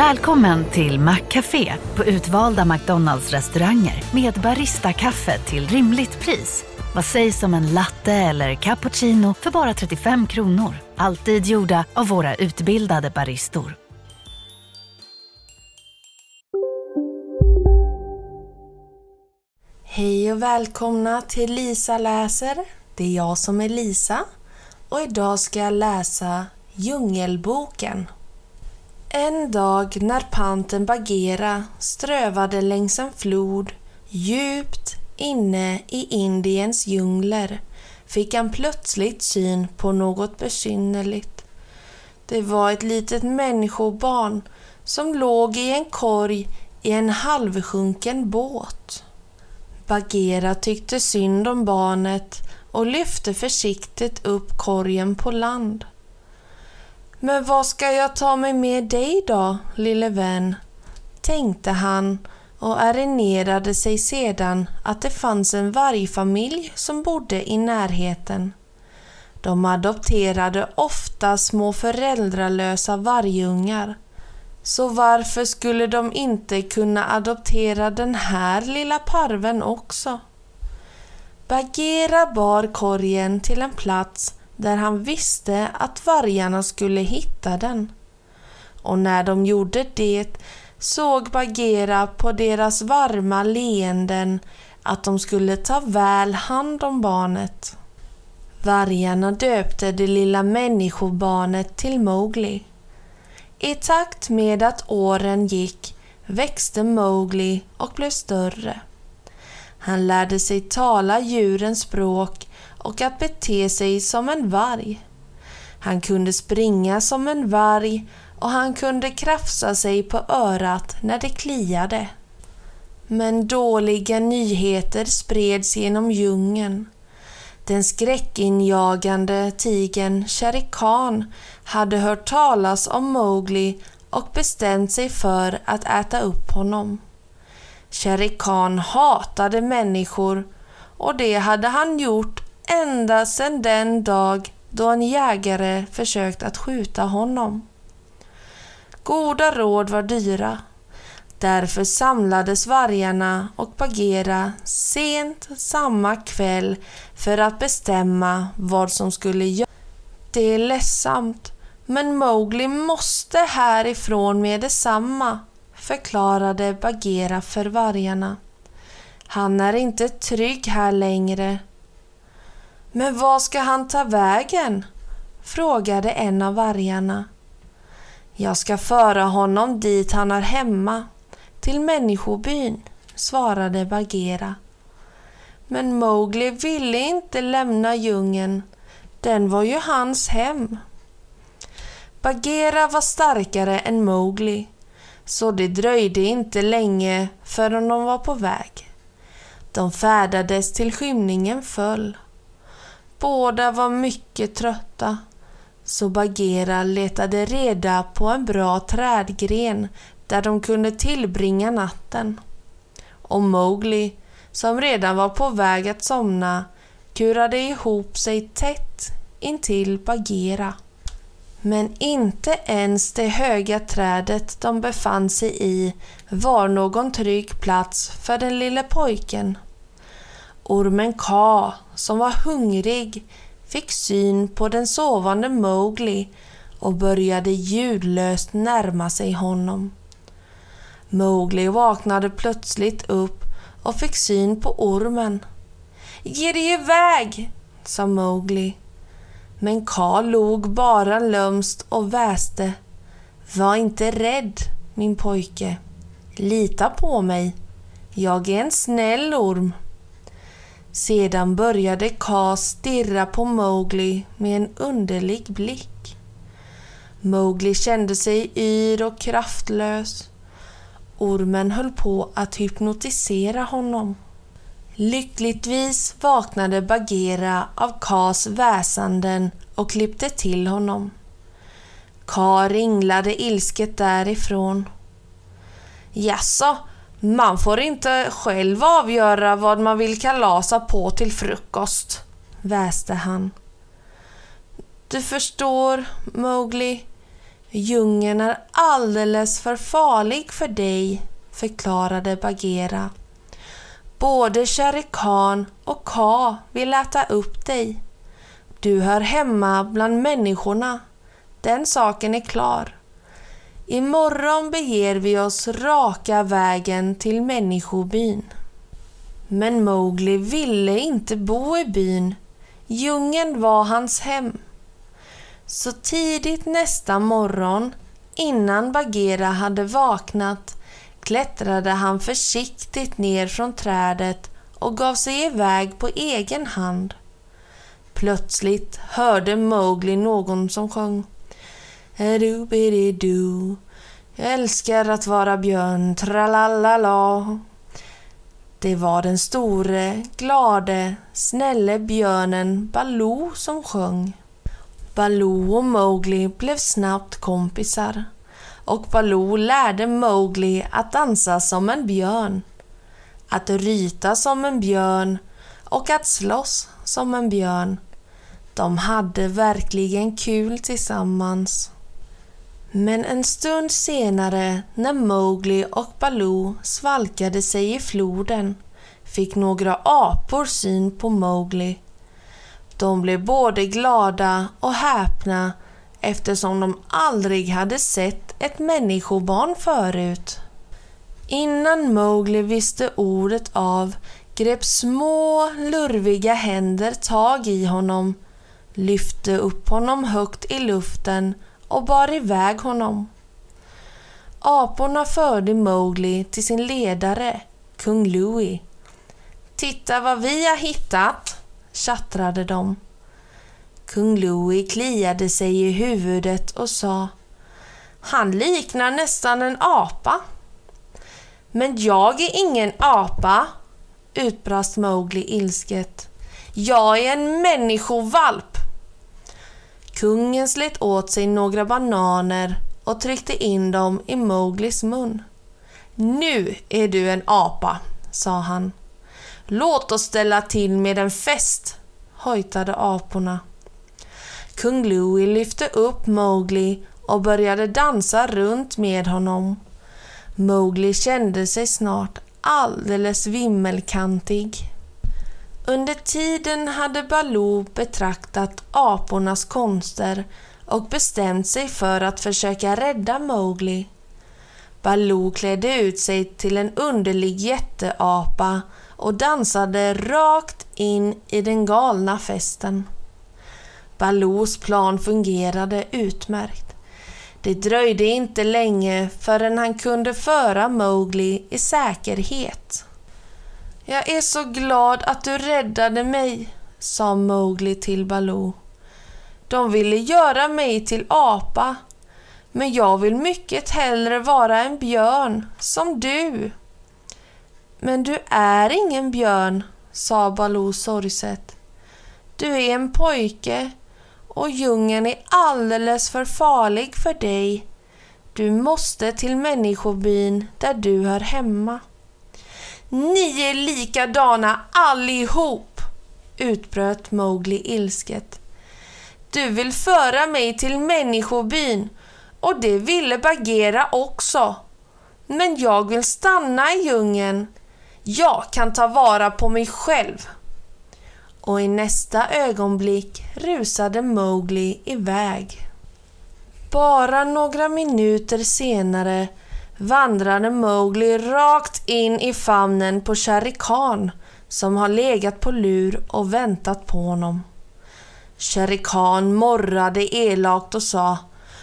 Välkommen till Maccafé på utvalda McDonalds restauranger med Baristakaffe till rimligt pris. Vad sägs om en latte eller cappuccino för bara 35 kronor? Alltid gjorda av våra utbildade baristor. Hej och välkomna till Lisa läser. Det är jag som är Lisa och idag ska jag läsa Djungelboken. En dag när panten Bagheera strövade längs en flod djupt inne i Indiens djungler fick han plötsligt syn på något besynnerligt. Det var ett litet människobarn som låg i en korg i en halvsjunken båt. Bagheera tyckte synd om barnet och lyfte försiktigt upp korgen på land. Men vad ska jag ta mig med dig då, lille vän? tänkte han och erinrade sig sedan att det fanns en vargfamilj som bodde i närheten. De adopterade ofta små föräldralösa vargungar. Så varför skulle de inte kunna adoptera den här lilla parven också? Bagheera bar korgen till en plats där han visste att vargarna skulle hitta den. Och när de gjorde det såg Bagheera på deras varma leenden att de skulle ta väl hand om barnet. Vargarna döpte det lilla människobarnet till Mowgli. I takt med att åren gick växte Mowgli och blev större. Han lärde sig tala djurens språk och att bete sig som en varg. Han kunde springa som en varg och han kunde krafsa sig på örat när det kliade. Men dåliga nyheter spreds genom djungeln. Den skräckinjagande tigern Shere Khan hade hört talas om Mowgli och bestämt sig för att äta upp honom. Shere Khan hatade människor och det hade han gjort ända sedan den dag då en jägare försökt att skjuta honom. Goda råd var dyra. Därför samlades vargarna och Bagheera sent samma kväll för att bestämma vad som skulle göras. Det är ledsamt, men Mowgli måste härifrån med detsamma, förklarade Bagheera för vargarna. Han är inte trygg här längre men var ska han ta vägen? frågade en av vargarna. Jag ska föra honom dit han är hemma, till människobyn, svarade Bagheera. Men Mowgli ville inte lämna djungeln. Den var ju hans hem. Bagheera var starkare än Mowgli, så det dröjde inte länge förrän de var på väg. De färdades till skymningen föll. Båda var mycket trötta, så Bagheera letade reda på en bra trädgren där de kunde tillbringa natten. Och Mowgli, som redan var på väg att somna, kurade ihop sig tätt intill Bagheera. Men inte ens det höga trädet de befann sig i var någon trygg plats för den lille pojken. Ormen Ka, som var hungrig, fick syn på den sovande Mowgli och började ljudlöst närma sig honom. Mowgli vaknade plötsligt upp och fick syn på ormen. Ge dig iväg, sa Mowgli. Men Ka log bara lömst och väste. Var inte rädd, min pojke. Lita på mig. Jag är en snäll orm. Sedan började Ka stirra på Mowgli med en underlig blick. Mowgli kände sig yr och kraftlös. Ormen höll på att hypnotisera honom. Lyckligtvis vaknade Bagheera av Kas väsanden och klippte till honom. Ka ringlade ilsket därifrån. Jaså, man får inte själv avgöra vad man vill kalasa på till frukost, väste han. Du förstår, Mowgli. Djungeln är alldeles för farlig för dig, förklarade Bagheera. Både Shere Khan och Ka vill äta upp dig. Du hör hemma bland människorna. Den saken är klar. Imorgon beger vi oss raka vägen till människobyn. Men Mowgli ville inte bo i byn. Djungeln var hans hem. Så tidigt nästa morgon, innan Bagheera hade vaknat, klättrade han försiktigt ner från trädet och gav sig iväg på egen hand. Plötsligt hörde Mowgli någon som sjöng du Jag älskar att vara björn, tralalala. Det var den store, glade, snälle björnen Baloo som sjöng. Baloo och Mowgli blev snabbt kompisar och Baloo lärde Mowgli att dansa som en björn, att ryta som en björn och att slåss som en björn. De hade verkligen kul tillsammans. Men en stund senare när Mowgli och Baloo svalkade sig i floden fick några apor syn på Mowgli. De blev både glada och häpna eftersom de aldrig hade sett ett människobarn förut. Innan Mowgli visste ordet av grep små, lurviga händer tag i honom, lyfte upp honom högt i luften och bar iväg honom. Aporna förde Mowgli till sin ledare, kung Louie. Titta vad vi har hittat, tjattrade de. Kung Louie kliade sig i huvudet och sa Han liknar nästan en apa. Men jag är ingen apa, utbrast Mowgli ilsket. Jag är en människovalp. Kungen slet åt sig några bananer och tryckte in dem i Mowglis mun. Nu är du en apa, sa han. Låt oss ställa till med en fest, hojtade aporna. Kung Louie lyfte upp Mowgli och började dansa runt med honom. Mowgli kände sig snart alldeles vimmelkantig. Under tiden hade Baloo betraktat apornas konster och bestämt sig för att försöka rädda Mowgli. Baloo klädde ut sig till en underlig jätteapa och dansade rakt in i den galna festen. Baloos plan fungerade utmärkt. Det dröjde inte länge förrän han kunde föra Mowgli i säkerhet. Jag är så glad att du räddade mig, sa Mowgli till Baloo. De ville göra mig till apa, men jag vill mycket hellre vara en björn, som du. Men du är ingen björn, sa Baloo sorgset. Du är en pojke och djungeln är alldeles för farlig för dig. Du måste till människobyn där du hör hemma. Ni är likadana allihop, utbröt Mowgli ilsket. Du vill föra mig till människobyn och det ville Bagheera också. Men jag vill stanna i djungeln. Jag kan ta vara på mig själv. Och i nästa ögonblick rusade Mowgli iväg. Bara några minuter senare vandrade Mowgli rakt in i famnen på Shere Khan som har legat på lur och väntat på honom. Shere Khan morrade elakt och sa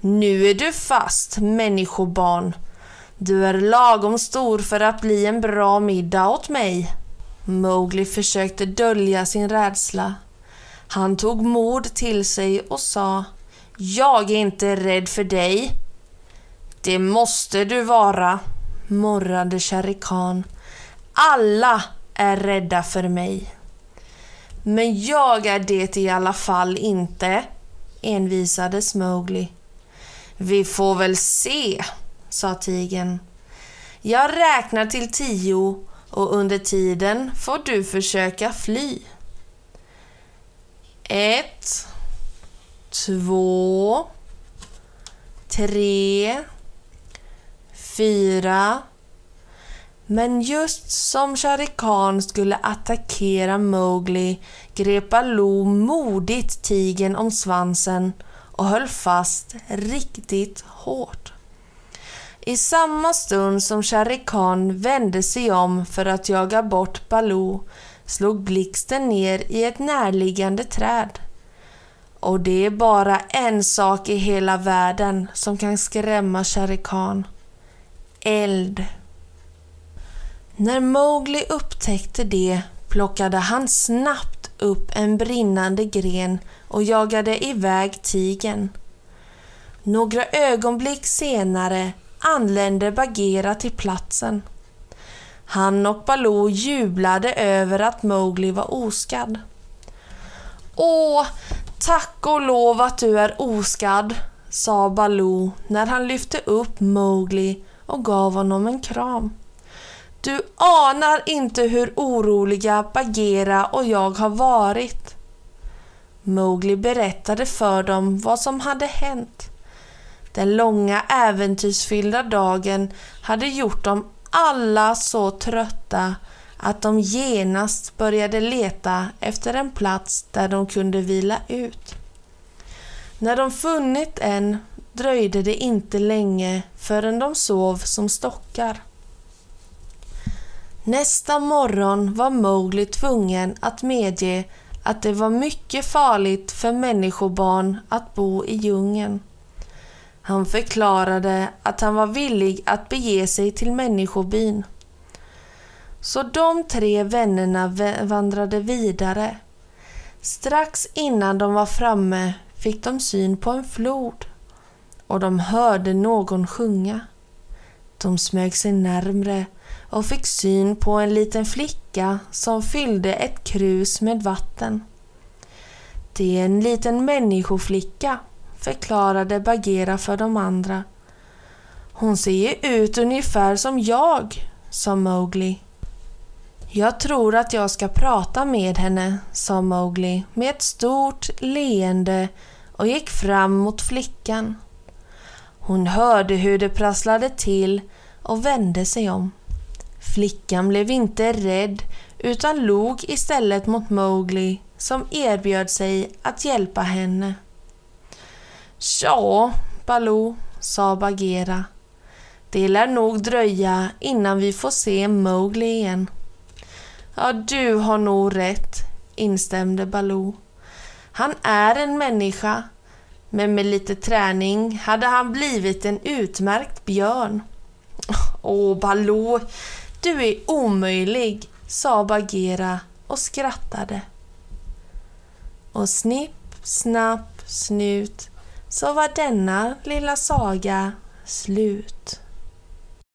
Nu är du fast, människobarn. Du är lagom stor för att bli en bra middag åt mig. Mowgli försökte dölja sin rädsla. Han tog mod till sig och sa Jag är inte rädd för dig. Det måste du vara, morrade Sharikan. Khan. Alla är rädda för mig. Men jag är det i alla fall inte, envisade Mowgli. Vi får väl se, sa tigern. Jag räknar till tio och under tiden får du försöka fly. Ett, två, tre, fyra. Men just som Shere Khan skulle attackera Mowgli grep Baloo modigt tigen om svansen och höll fast riktigt hårt. I samma stund som Shere Khan vände sig om för att jaga bort Baloo slog blixten ner i ett närliggande träd. Och det är bara en sak i hela världen som kan skrämma Shere Khan. Eld. När Mowgli upptäckte det plockade han snabbt upp en brinnande gren och jagade iväg tigen. Några ögonblick senare anlände Bagheera till platsen. Han och Baloo jublade över att Mowgli var oskadd. Åh, tack och lov att du är oskadd, sa Baloo när han lyfte upp Mowgli och gav honom en kram. Du anar inte hur oroliga Bagheera och jag har varit. Mowgli berättade för dem vad som hade hänt. Den långa äventyrsfyllda dagen hade gjort dem alla så trötta att de genast började leta efter en plats där de kunde vila ut. När de funnit en dröjde det inte länge förrän de sov som stockar. Nästa morgon var Mowgli tvungen att medge att det var mycket farligt för människobarn att bo i djungeln. Han förklarade att han var villig att bege sig till människobyn. Så de tre vännerna vandrade vidare. Strax innan de var framme fick de syn på en flod och de hörde någon sjunga. De smög sig närmre och fick syn på en liten flicka som fyllde ett krus med vatten. Det är en liten människoflicka, förklarade Bagheera för de andra. Hon ser ju ut ungefär som jag, sa Mowgli. Jag tror att jag ska prata med henne, sa Mowgli med ett stort leende och gick fram mot flickan. Hon hörde hur det prasslade till och vände sig om. Flickan blev inte rädd utan log istället mot Mowgli som erbjöd sig att hjälpa henne. Tja, Baloo, sa Bagheera. Det lär nog dröja innan vi får se Mowgli igen. Ja, du har nog rätt, instämde Baloo. Han är en människa, men med lite träning hade han blivit en utmärkt björn. Åh, Baloo, du är omöjlig, sa Bagheera och skrattade. Och snipp, snapp, snut så var denna lilla saga slut.